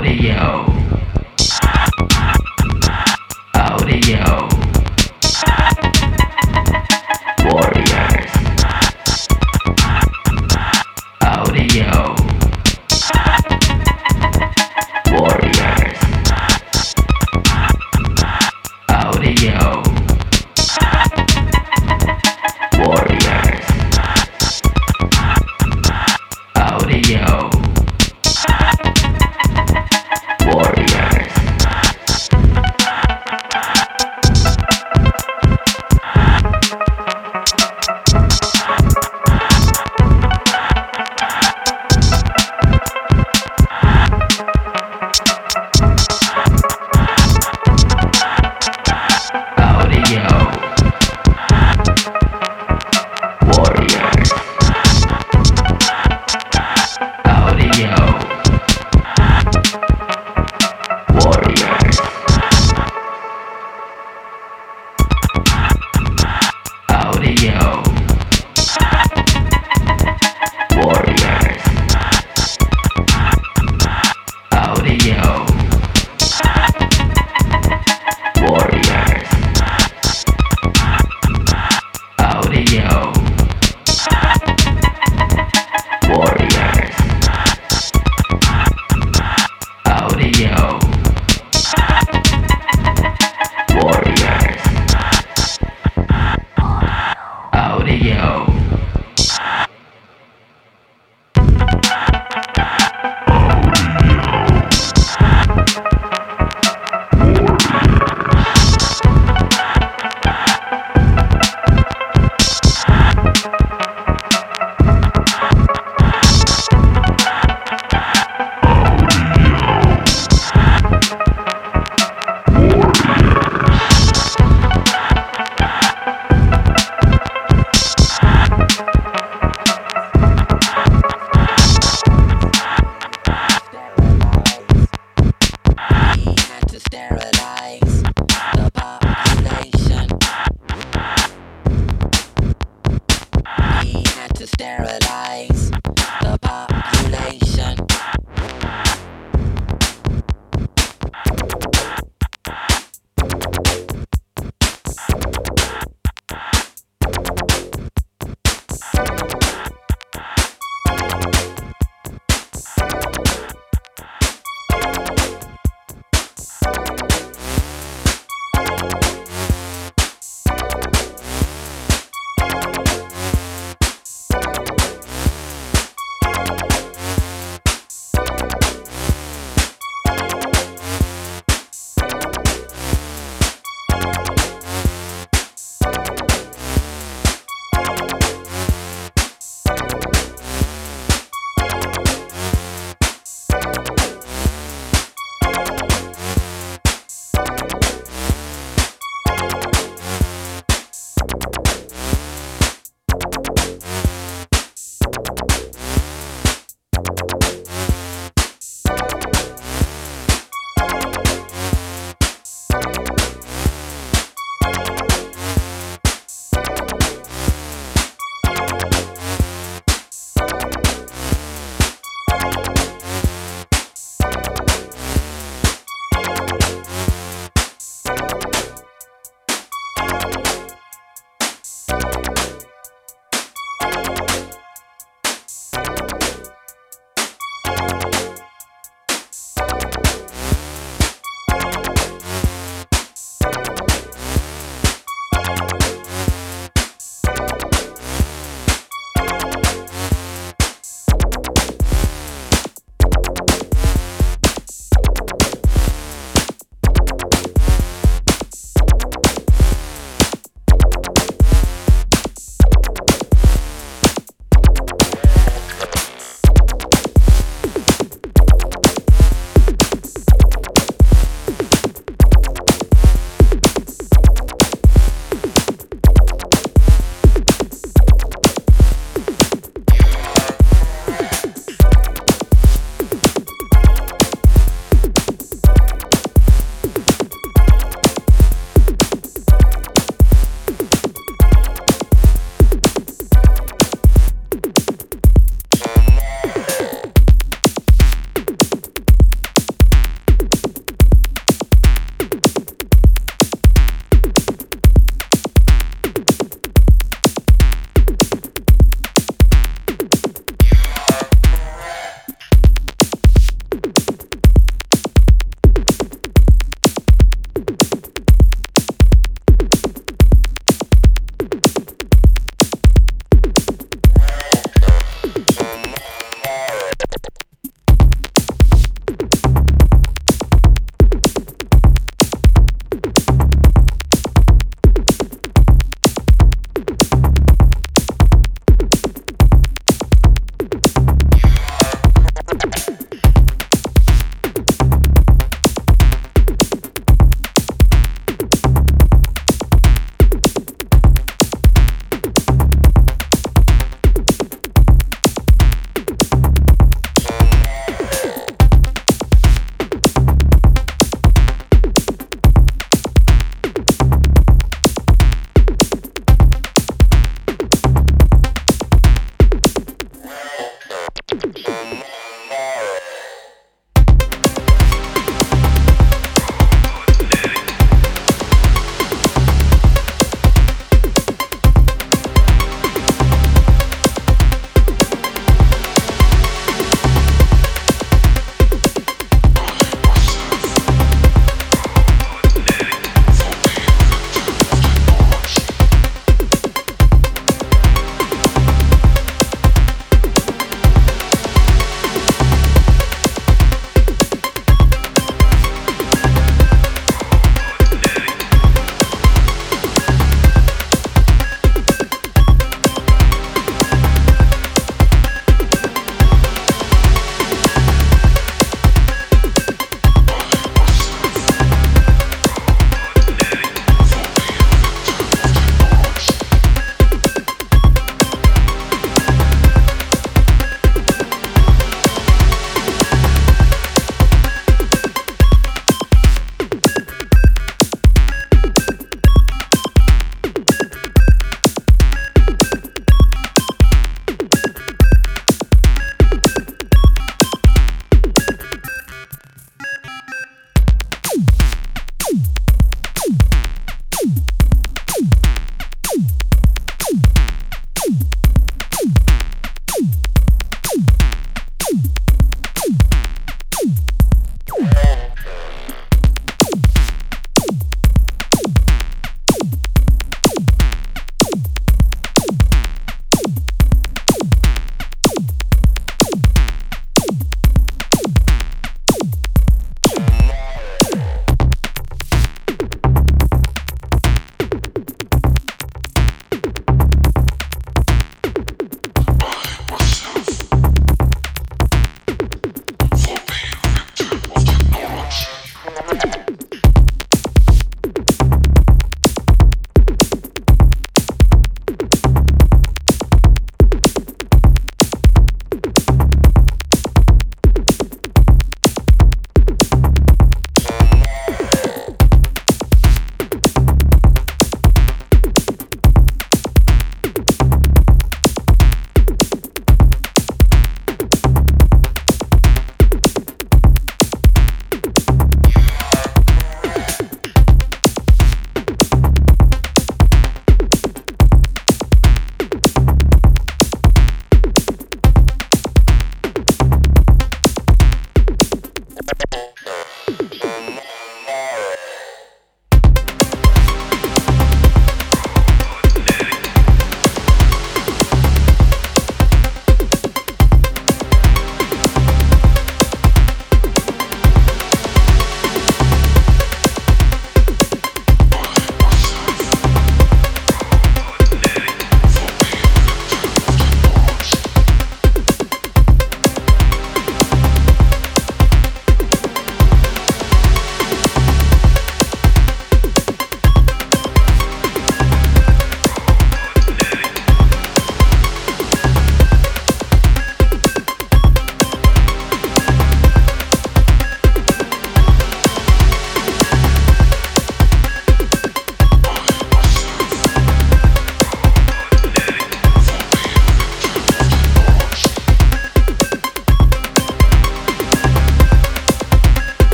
Audio.